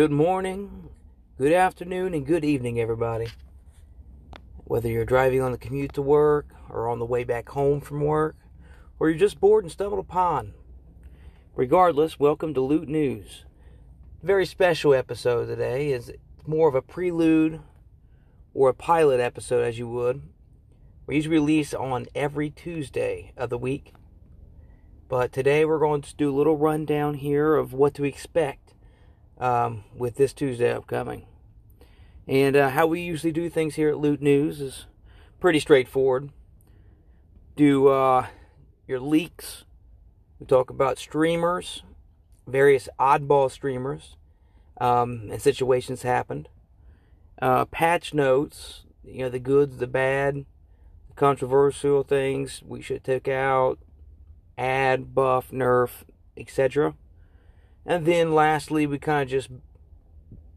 Good morning, good afternoon, and good evening, everybody. Whether you're driving on the commute to work, or on the way back home from work, or you're just bored and stumbled upon. Regardless, welcome to Lewt News. Very special episode today is more of a prelude or a pilot episode, as you would. We usually release on every Tuesday of the week. But today we're going to do a little rundown here of what to expect um, with this Tuesday upcoming. And uh, how we usually do things here at Lewt News is pretty straightforward. Do uh, your leaks. We talk about streamers, various oddball streamers, um, and situations happened. Uh, patch notes, you know, the goods, the bad, the controversial things we should take out, add, buff, nerf, etc. And then lastly, we kind of just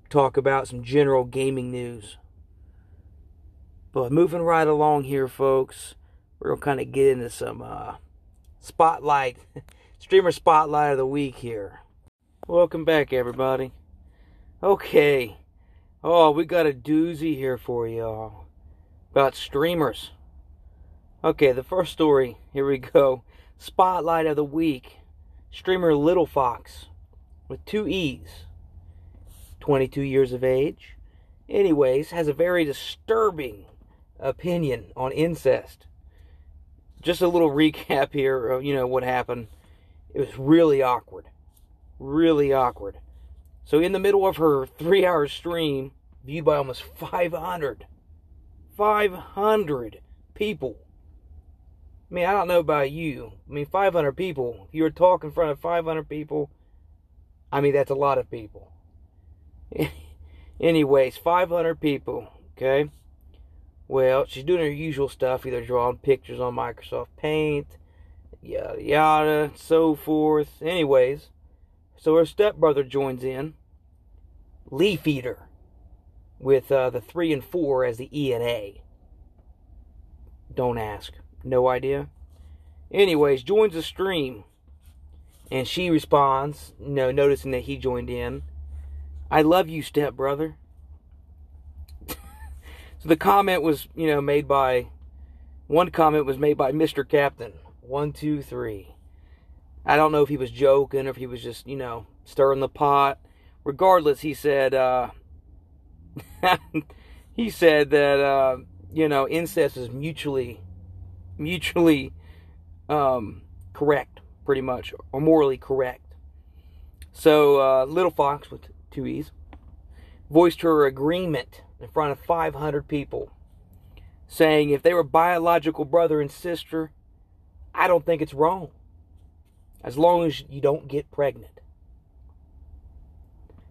talk about some general gaming news. But moving right along here, folks, we're going to kind of get into some uh, spotlight, streamer spotlight of the week here. Welcome back, everybody. Okay. Oh, we got a doozy here for y'all about streamers. Okay, the first story, here we go. Spotlight of the week. Streamer Little Fox with two E's. 22 years of age. Anyways, has a very disturbing opinion on incest. Just a little recap here of, you know, what happened. It was really awkward. Really awkward. So, in the middle of her three hour stream, viewed by almost 500, 500 people. I mean, I don't know about you. I mean, 500 people. If you were talking in front of 500 people, I mean, that's a lot of people. Anyways, 500 people, okay? Well, she's doing her usual stuff, either drawing pictures on Microsoft Paint, yada yada, so forth. Anyways, so her stepbrother joins in, Leaf Eater, with uh, the 3 and 4 as the E and A. Don't ask. No idea. Anyways, joins the stream. And she responds, you know, noticing that he joined in. I love you, step brother. so the comment was, you know, made by one comment was made by Mr. Captain. One, two, three. I don't know if he was joking or if he was just, you know, stirring the pot. Regardless, he said, uh, he said that, uh, you know, incest is mutually, mutually, um, correct pretty much, or morally correct. So, uh, Little Fox with two E's voiced her agreement in front of 500 people, saying if they were biological brother and sister, I don't think it's wrong. As long as you don't get pregnant.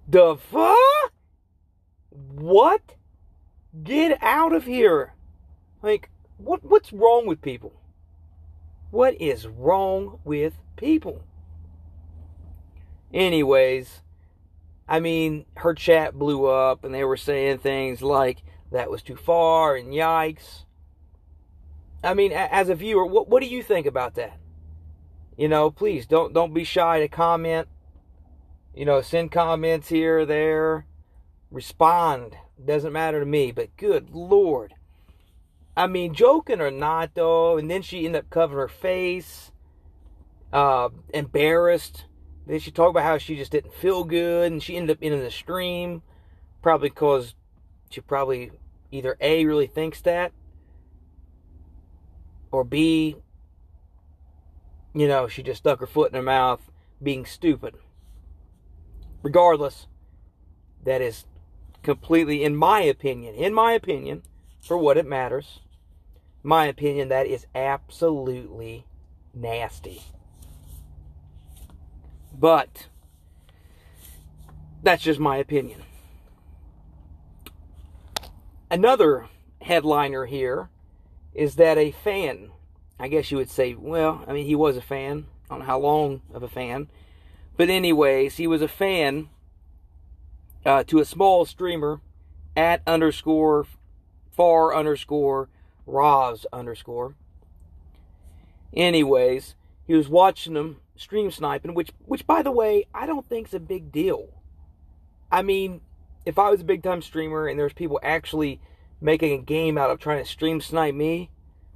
The fuck? What? Get out of here. Like, what what's wrong with people? What is wrong with people? Anyways, I mean, her chat blew up and they were saying things like that was too far and yikes. I mean, as a viewer, what what do you think about that? You know, please don't don't be shy to comment. You know, send comments here or there. Respond. Doesn't matter to me, but good lord. I mean, joking or not, though, and then she ended up covering her face, uh, embarrassed. Then she talked about how she just didn't feel good, and she ended up in the stream, probably because she probably either A, really thinks that, or B, you know, she just stuck her foot in her mouth being stupid. Regardless, that is completely, in my opinion, in my opinion, for what it matters. My opinion, that is absolutely nasty. But that's just my opinion. Another headliner here is that a fan, I guess you would say, well, I mean, he was a fan. I don't know how long of a fan. But, anyways, he was a fan uh, to a small streamer at underscore far underscore Roz underscore. Anyways, he was watching them stream sniping, which which by the way, I don't think is a big deal. I mean, if I was a big time streamer and there's people actually making a game out of trying to stream snipe me,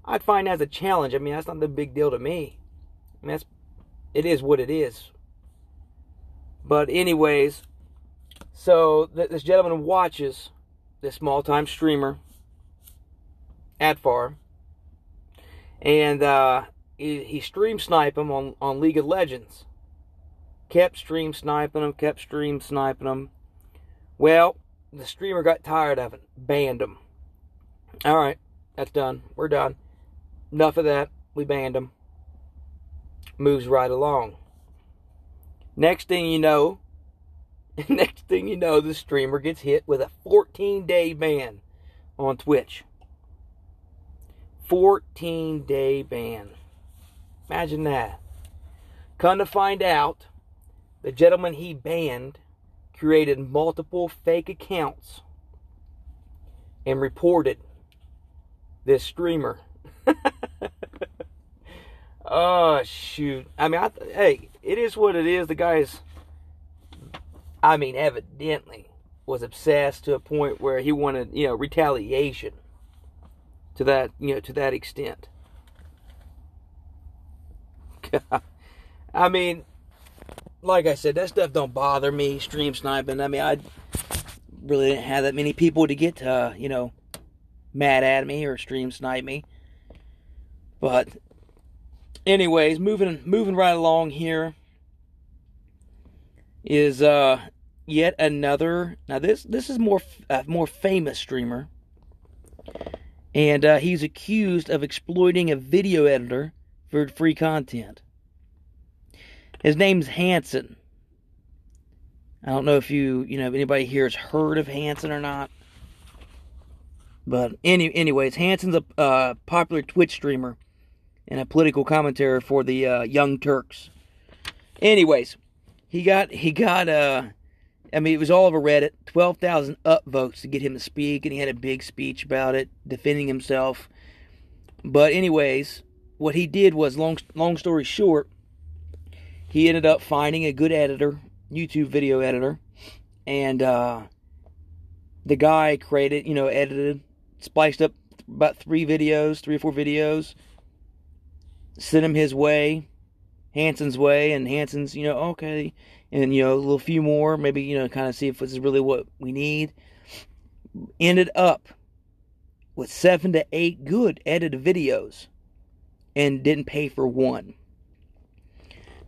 I'd find that as a challenge. I mean, that's not the big deal to me. I mean, that's it is what it is. But anyways, so th- this gentleman watches this small time streamer, Adfar, and uh, he, he stream snipe him on, on League of Legends. Kept stream sniping him, kept stream sniping him. Well, the streamer got tired of it, banned him. All right, that's done. We're done. Enough of that. We banned him. Moves right along. Next thing you know, next thing you know, the streamer gets hit with a 14 day ban on Twitch. 14 day ban. Imagine that. Come to find out, the gentleman he banned created multiple fake accounts and reported this streamer. oh shoot! I mean, I th- hey, it is what it is. The guy's, I mean, evidently was obsessed to a point where he wanted, you know, retaliation to that, you know, to that extent. I mean, like I said, that stuff don't bother me. Stream sniping. I mean, I really didn't have that many people to get uh, you know, mad at me or stream snipe me. But, anyways, moving moving right along here is uh yet another. Now this this is more a more famous streamer, and uh, he's accused of exploiting a video editor for free content. His name's Hanson. I don't know if you, you know, if anybody here has heard of Hanson or not. But any, anyways, Hanson's a uh, popular Twitch streamer and a political commentator for the uh, Young Turks. Anyways, he got he got uh, I mean it was all over Reddit, twelve thousand upvotes to get him to speak, and he had a big speech about it, defending himself. But anyways, what he did was long long story short, he ended up finding a good editor, YouTube video editor, and uh, the guy created, you know, edited, spliced up about three videos, three or four videos, sent him his way, Hanson's way, and Hanson's, you know, okay, and you know, a little few more, maybe you know, kind of see if this is really what we need. Ended up with seven to eight good edited videos, and didn't pay for one.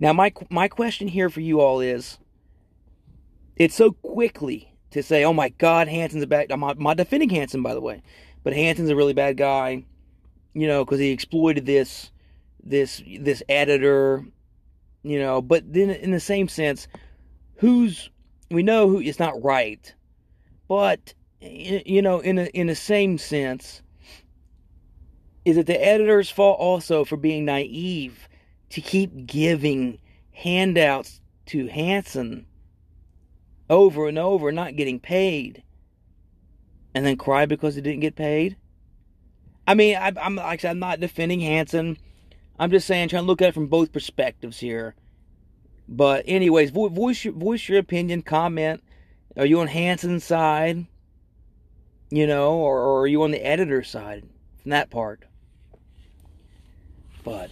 Now, my my question here for you all is: It's so quickly to say, "Oh my God, Hanson's a bad." I'm not, I'm not defending Hanson, by the way, but Hanson's a really bad guy, you know, because he exploited this this this editor, you know. But then, in the same sense, who's we know who it's not right, but you know, in a, in the same sense, is it the editor's fault also for being naive? to keep giving handouts to Hanson over and over, not getting paid, and then cry because he didn't get paid? I mean, I, am like I I'm not defending Hanson. I'm just saying, trying to look at it from both perspectives here. But anyways, voice your, voice your opinion, comment. Are you on Hanson's side? You know, or, or are you on the editor's side from that part? But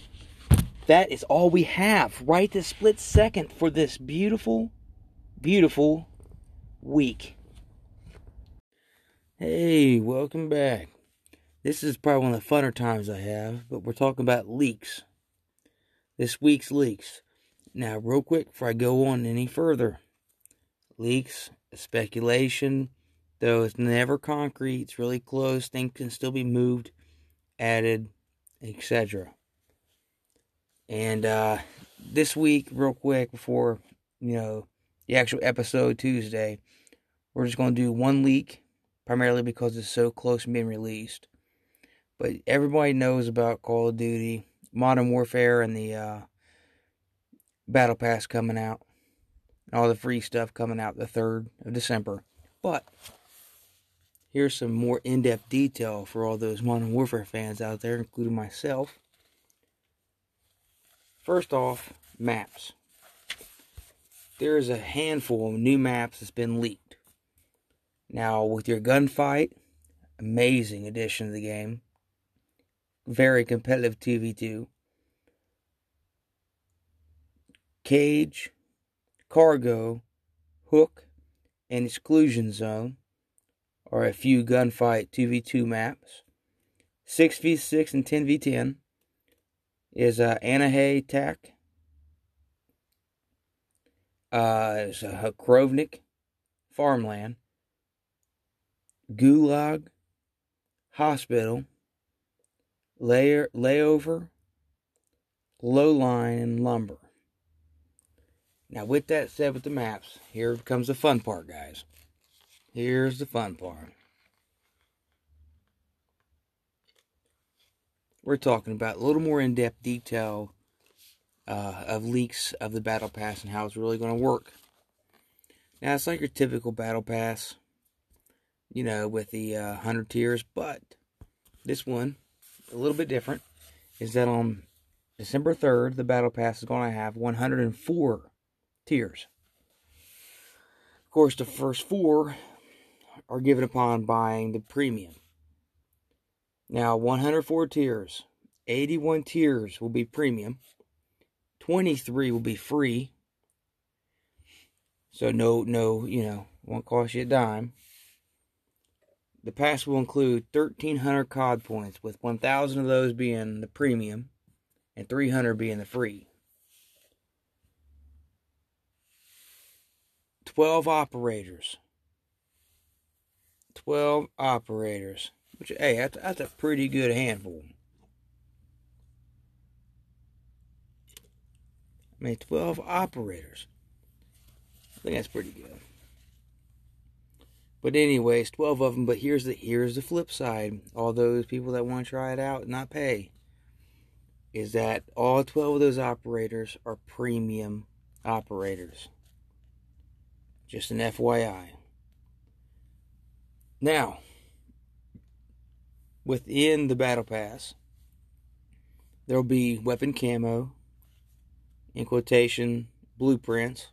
that is all we have right this split second for this beautiful, beautiful week. Hey, welcome back. This is probably one of the funner times I have, but we're talking about leaks. This week's leaks. Now, real quick before I go on any further, leaks, speculation, though it's never concrete, it's really close, things can still be moved, added, etc. And uh, this week, real quick, before you know the actual episode Tuesday, we're just going to do one leak, primarily because it's so close to being released. But everybody knows about Call of Duty, Modern Warfare, and the uh, Battle Pass coming out, all the free stuff coming out the 3rd of December. But here's some more in depth detail for all those Modern Warfare fans out there, including myself. First off, maps. There is a handful of new maps that's been leaked. Now, with your gunfight, amazing addition to the game. Very competitive 2v2. Cage, Cargo, Hook, and Exclusion Zone are a few gunfight 2v2 maps. 6v6 and 10v10 is uh, Aniyah Tac. Uh, it's a Krovnik farmland. Gulag, hospital, layer, layover, low line, and lumber. Now, with that said, with the maps, here comes the fun part, guys. Here's the fun part. We're talking about a little more in depth detail uh, of leaks of the Battle Pass and how it's really going to work. Now, it's like your typical Battle Pass, you know, with the uh, 100 tiers, but this one, a little bit different, is that on December 3rd, the Battle Pass is going to have 104 tiers. Of course, the first four are given upon buying the premium. Now, 104 tiers, 81 tiers will be premium, 23 will be free. So no, no, you know, won't cost you a dime. The pass will include 1,300 COD points, with 1,000 of those being the premium and 300 being the free. 12 operators. 12 operators. Which, hey, that's, that's a pretty good handful. I mean, 12 operators. I think that's pretty good. But anyways, 12 of them. But here's the here's the flip side. All those people that want to try it out and not pay is that all 12 of those operators are premium operators. Just an FYI. Now, within the Battle Pass, there will be weapon camo, in quotation, blueprints.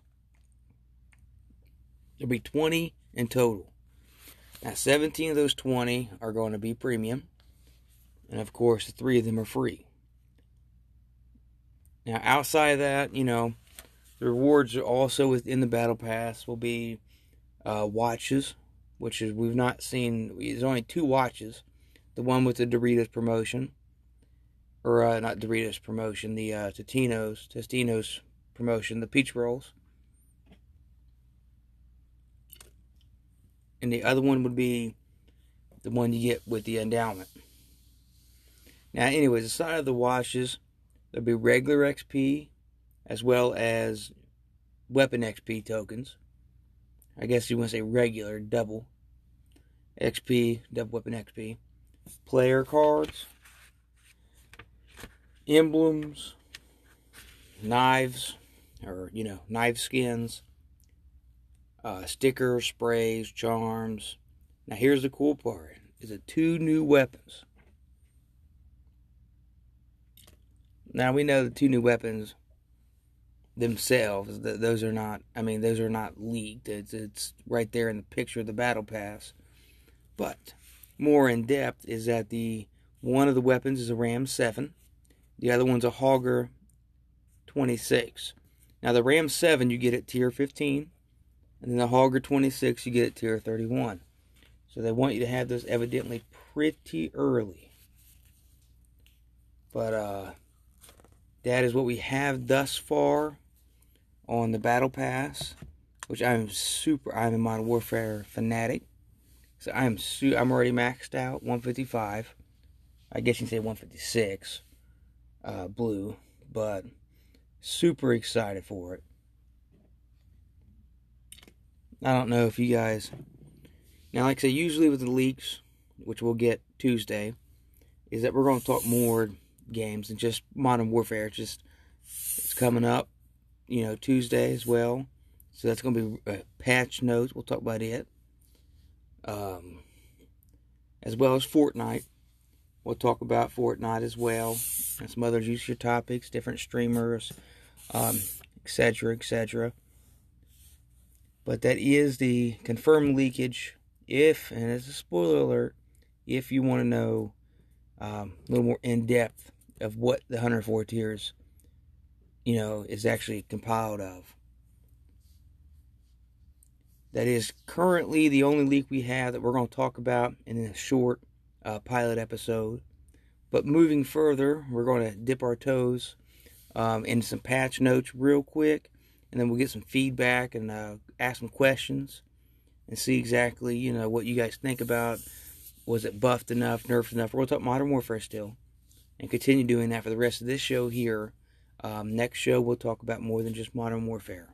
There'll be 20 in total. Now, 17 of those 20 are going to be premium. And of course, the three of them are free. Now, outside of that, you know, the rewards are also within the Battle Pass will be uh, watches, which is we've not seen. There's only two watches. The one with the Doritos promotion, or uh, not Doritos promotion, the uh, Totino's, Tostino's promotion, the peach rolls. And the other one would be the one you get with the endowment. Now, anyways, aside of the washes, there'll be regular XP as well as weapon XP tokens. I guess you want to say regular, double XP, double weapon XP. Player cards, emblems, knives, or, you know, knife skins, uh, stickers, sprays, charms. Now, here's the cool part is it two new weapons. Now, we know the two new weapons themselves. Those are not. I mean, those are not leaked. It's it's right there in the picture of the battle pass. But more in depth is that the one of the weapons is a Ram Seven, the other one's a Holger 26. Now the Ram 7 you get at tier 15, and then the Holger 26 you get at tier 31. So they want you to have those evidently pretty early. But uh, that is what we have thus far on the Battle Pass, which I'm super. I'm a Modern Warfare fanatic, so I'm su- I'm already maxed out 155. I guess you can say 156, uh, blue, but super excited for it. I don't know if you guys. Now, like I say, usually with the leaks, which we'll get Tuesday, is that we're going to talk more games than just Modern Warfare. It's just it's coming up you know, Tuesday as well. So that's going to be a patch notes. We'll talk about it. Um, as well as Fortnite. We'll talk about Fortnite as well. And some other juicier topics, different streamers, um, etc., etc. But that is the confirmed leakage if, and as a spoiler alert, if you want to know um, a little more in depth of what the 104 tiers, you know, is actually compiled of. That is currently the only leak we have that we're going to talk about in a short uh, pilot episode. But moving further, we're going to dip our toes um, into some patch notes real quick, and then we'll get some feedback and uh, ask some questions and see exactly, you know, what you guys think about. Was it buffed enough, nerfed enough? We're talk Modern Warfare still and continue doing that for the rest of this show here. Um, next show, we'll talk about more than just Modern Warfare.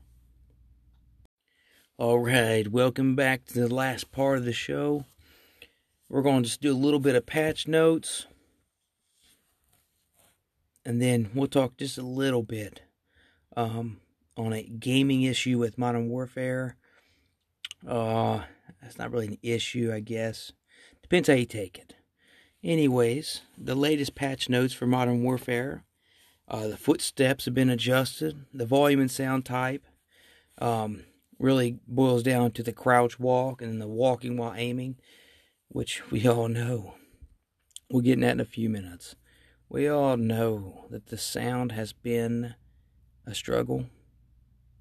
All right, welcome back to the last part of the show. We're going to just do a little bit of patch notes and then we'll talk just a little bit um, on a gaming issue with Modern Warfare. Uh, that's not really an issue, I guess. Depends how you take it. Anyways, the latest patch notes for Modern Warfare. Uh, the footsteps have been adjusted. The volume and sound type um, really boils down to the crouch walk and the walking while aiming, which we all know. We'll get in that in a few minutes. We all know that the sound has been a struggle,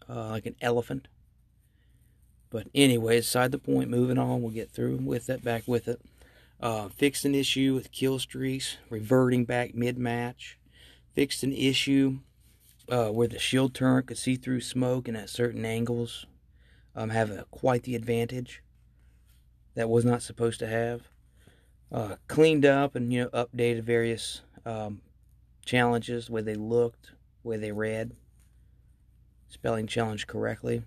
uh, like an elephant. But anyway, aside the point, moving on, we'll get through with it, back with it. Uh, fixed an issue with kill streaks, reverting back mid match. Fixed an issue uh, where the shield turret could see through smoke and at certain angles um, have a, quite the advantage that was not supposed to have. Uh, cleaned up and you know updated various um, challenges, where they looked, where they read, spelling challenge correctly.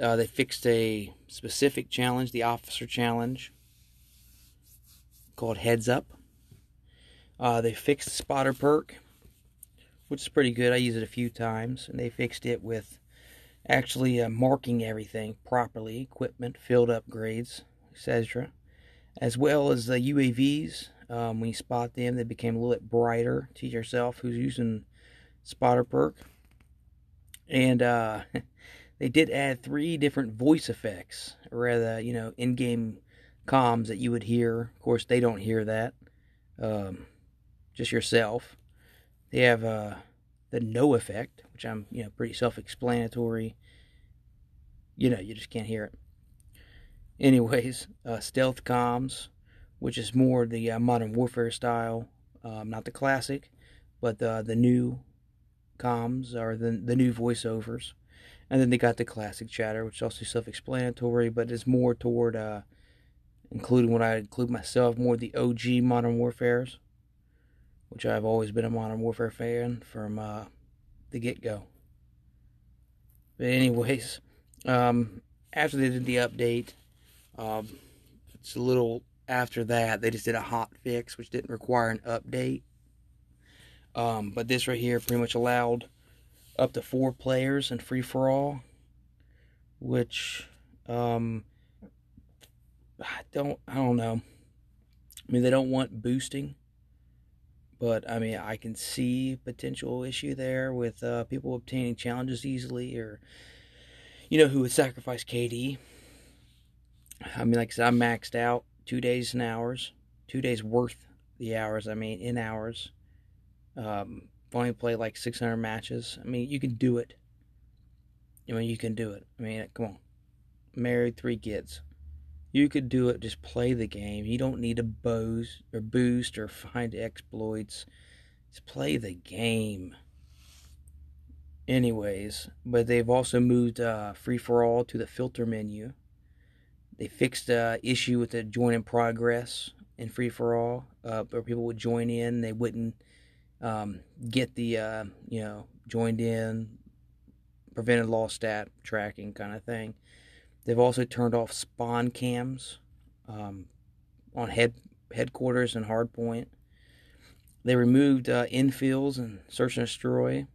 Uh, they fixed a specific challenge, the officer challenge, called Heads Up. Uh, they fixed the spotter perk, which is pretty good. I use it a few times, and they fixed it with actually uh, marking everything properly, equipment, field upgrades, etc., as well as the UAVs um, when you spot them, they became a little bit brighter. Teach yourself who's using spotter perk. And uh, they did add three different voice effects, or rather, you know, in game comms that you would hear. Of course, they don't hear that, um, just yourself. They have uh, the no effect, which I'm, you know, pretty self explanatory. You know, you just can't hear it. Anyways, uh, stealth comms, which is more the uh, modern warfare style, um, not the classic, but the the new comms or the the new voiceovers, and then they got the classic chatter, which is also self-explanatory, but is more toward uh, including what I include myself, more the OG modern warfares, which I've always been a modern warfare fan from uh, the get-go. But anyways, um, after they did the update, um, it's a little after that, they just did a hot fix, which didn't require an update. Um, but this right here pretty much allowed up to four players in free for all, which um, I don't I don't know. I mean, they don't want boosting, but I mean, I can see potential issue there with uh, people obtaining challenges easily, or you know, who would sacrifice KD. I mean, like I said, I'm maxed out two days and hours, two days worth the hours. I mean, in hours. Um, only play like 600 matches. I mean, you can do it. I mean, you can do it. I mean, come on. Married, three kids. You could do it. Just play the game. You don't need to boost or boost or find exploits. Just play the game. Anyways, but they've also moved uh, free for all to the filter menu. They fixed the issue with the join in progress in free for all, uh, where people would join in, they wouldn't um, get the uh, you know joined in, prevented lost stat tracking kind of thing. They've also turned off spawn cams um, on head headquarters and hardpoint. They removed uh, infills and search and destroy,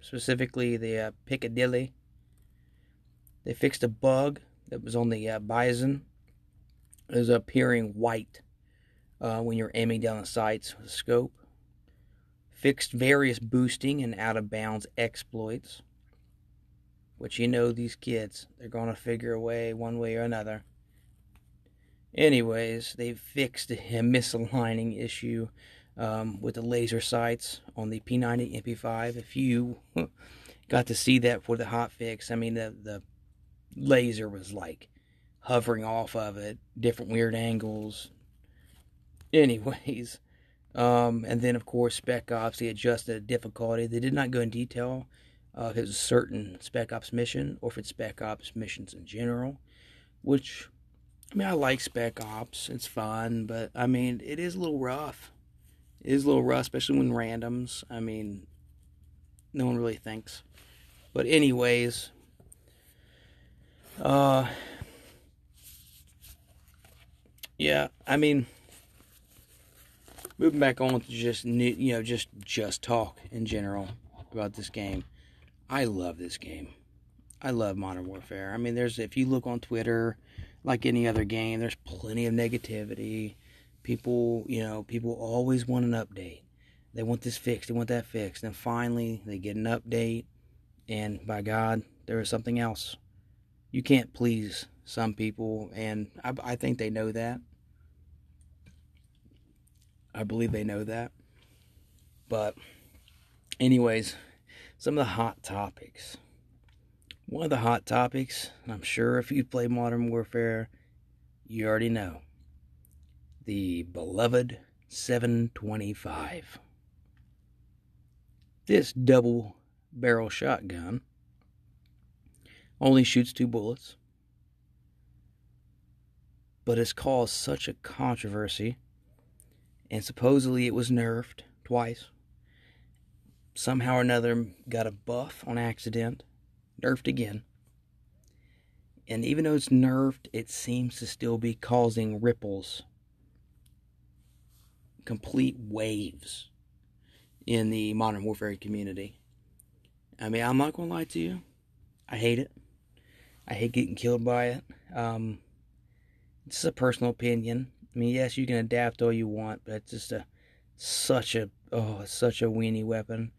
specifically the uh, Piccadilly. They fixed a bug that was on the uh, Bizon was appearing white uh, when you're aiming down the sights with a scope. Fixed various boosting and out of bounds exploits. which you know these kids, they're going to figure a way one way or another. Anyways, they fixed a misaligning issue um, with the laser sights on the P90 MP5. If you got to see that for the hot fix, I mean, the, the laser was like hovering off of it, different weird angles. Anyways, um, and then of course Spec Ops, they adjusted the difficulty. They did not go in detail uh, if it's a certain Spec Ops mission or if it's Spec Ops missions in general, which I mean I like Spec Ops, it's fun, but I mean it is a little rough. It is a little rough, especially when randoms. I mean, no one really thinks. But anyways, uh, yeah, I mean, moving back on to just you know just just talk in general about this game. I love this game. I love Modern Warfare. I mean, there's if you look on Twitter, like any other game, there's plenty of negativity. People, you know, people always want an update. They want this fixed. They want that fixed. And finally, they get an update, and by God, there is something else. You can't please some people, and I, I think they know that. I believe they know that. But, anyways, some of the hot topics. One of the hot topics, I'm sure if you play Modern Warfare, you already know the beloved 725. This double barrel shotgun only shoots two bullets, but has caused such a controversy and supposedly it was nerfed twice. Somehow or another got a buff on accident, nerfed again. And even though it's nerfed, it seems to still be causing ripples, complete waves in the Modern Warfare community. I mean, I'm not going to lie to you. I hate it. I hate getting killed by it. Um, it's a personal opinion. I mean, yes, you can adapt all you want, but it's just a such a oh, such a weenie weapon.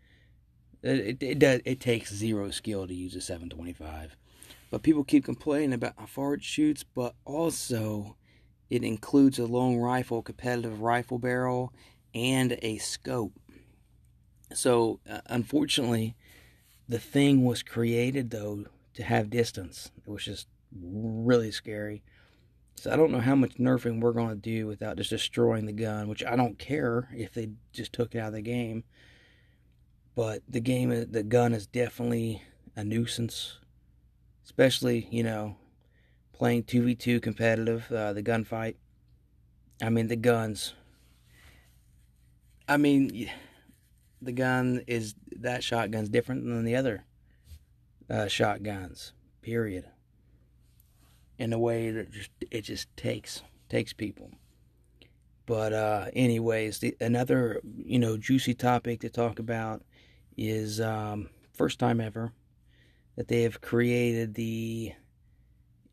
It, it, it does it takes zero skill to use a 725. But people keep complaining about how far it shoots, but also it includes a long rifle, competitive rifle barrel, and a scope. So, uh, unfortunately, the thing was created though to have distance, which is really scary. So I don't know how much nerfing we're going to do without just destroying the gun, which I don't care if they just took it out of the game. But the game, the gun is definitely a nuisance, especially you know playing two v two competitive, uh, the gunfight. I mean the guns. I mean, the gun is that shotgun's different than the other uh, shotguns. Period in a way that just it just takes takes people. But uh, anyways, the, another you know juicy topic to talk about is um, first time ever that they have created the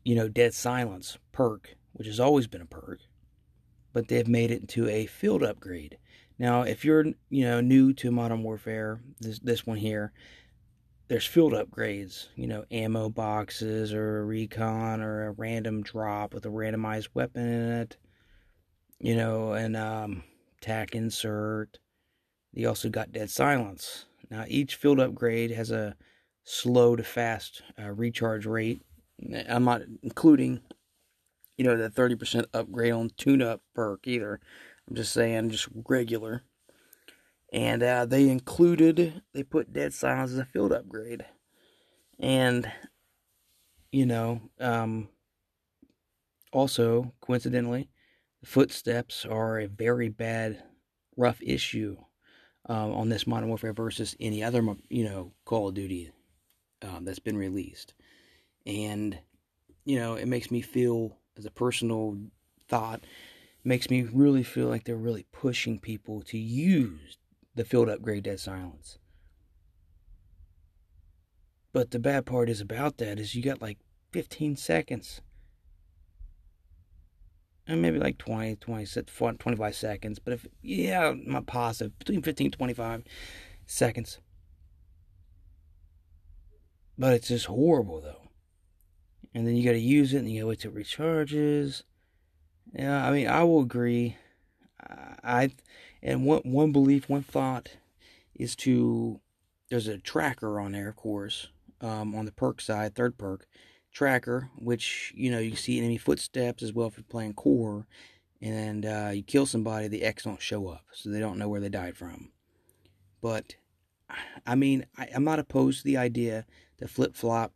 you know dead silence perk, which has always been a perk, but they've made it into a field upgrade. Now, if you're you know new to Modern Warfare, this this one here, there's field upgrades, you know, ammo boxes or a recon or a random drop with a randomized weapon in it, you know, and um, tac insert. You also got dead silence. Now, each field upgrade has a slow to fast uh, recharge rate. I'm not including, you know, the 30% upgrade on tune up perk either. I'm just saying, just regular and uh, they included they put dead silence as a field upgrade. And you know um, also coincidentally footsteps are a very bad rough issue um, on this modern warfare versus any other you know call of duty um, that's been released. And you know it makes me feel as a personal thought makes me really feel like they're really pushing people to use the field upgrade dead silence. But the bad part is about that is you got like 15 seconds. And maybe like 20, 20, 25 seconds. But if, yeah, not positive. Between 15 25 seconds. But it's just horrible though. And then you got to use it, and you got to wait till it recharges. Yeah, I mean, I will agree. I and one one belief, one thought is to there's a tracker on there, of course, um, on the perk side, third perk tracker, which you know you see enemy footsteps as well if you're playing core, and uh, you kill somebody, the X don't show up, so they don't know where they died from. But I mean, I, am not opposed to the idea to flip flop,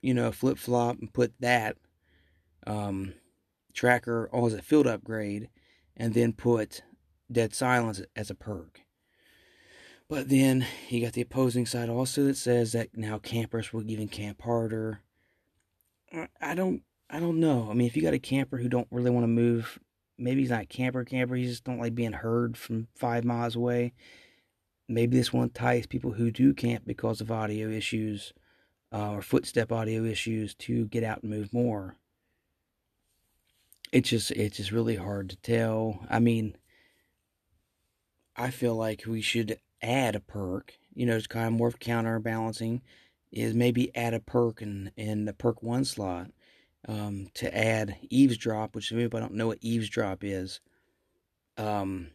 you know, flip flop and put that um, tracker as a field upgrade, and then put Dead Silence as a perk. But then you got the opposing side also that says that now campers will even camp harder. I don't I don't know. I mean, if you got a camper who don't really want to move, maybe he's not a camper camper. He just don't like being heard from five miles away. Maybe this will entice people who do camp because of audio issues uh, or footstep audio issues to get out and move more. It's just it's just really hard to tell. I mean, I feel like we should add a perk, you know, it's kind of more counterbalancing, is maybe add a perk in, in the perk one slot um, to add eavesdrop, which some people don't know what eavesdrop is. Um,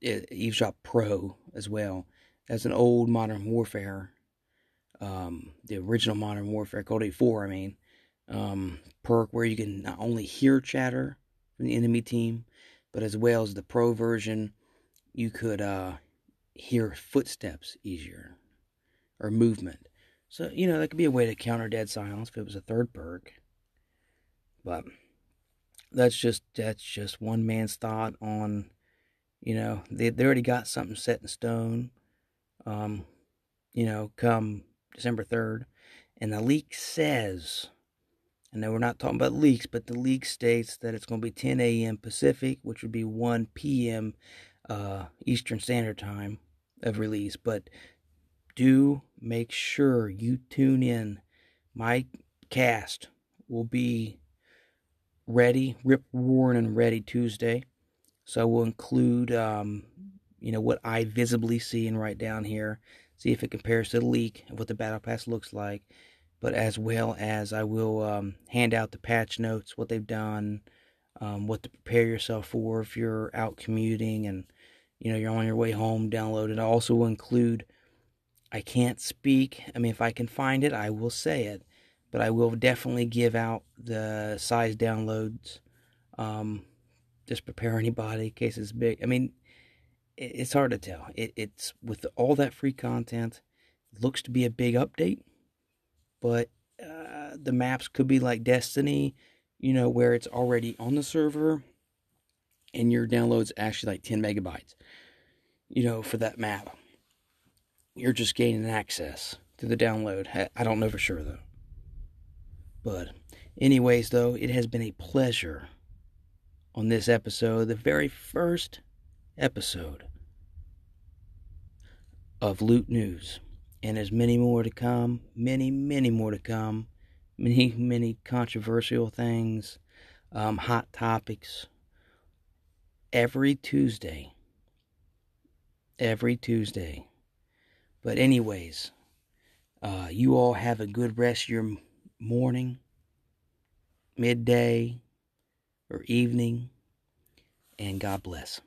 it, eavesdrop pro as well. That's an old modern warfare, um, the original modern warfare, COD 4, I mean, um, perk where you can not only hear chatter from the enemy team, but as well as the pro version, you could uh, hear footsteps easier or movement. So, you know, that could be a way to counter dead silence if it was a third perk. But that's just that's just one man's thought on you know, they they already got something set in stone. Um, you know, come December third. And the leak says I know we're not talking about leaks, but the leak states that it's going to be 10 a.m. Pacific, which would be 1 p.m. Uh, Eastern Standard Time of release, but do make sure you tune in. My cast will be ready, rip roaring and ready Tuesday. So we'll include, um, you know, what I visibly see and write down here. See if it compares to the leak and what the battle pass looks like. But as well as I will um, hand out the patch notes, what they've done, um, what to prepare yourself for if you're out commuting and you know, you're on your way home, download it. I also include, I can't speak. I mean, if I can find it, I will say it. But I will definitely give out the size downloads. Um, just prepare anybody in case it's big. I mean, it, it's hard to tell. It, it's with all that free content, looks to be a big update, but uh, the maps could be like Destiny, you know, where it's already on the server and your download's actually like 10 megabytes, you know, for that map. You're just gaining access to the download. I don't know for sure though. But, anyways, though, it has been a pleasure on this episode, the very first episode of Lewt News. And there's many more to come, many, many more to come, many, many controversial things, um, hot topics, every Tuesday. Every Tuesday. But, anyways, uh, you all have a good rest of your morning, midday, or evening, and God bless.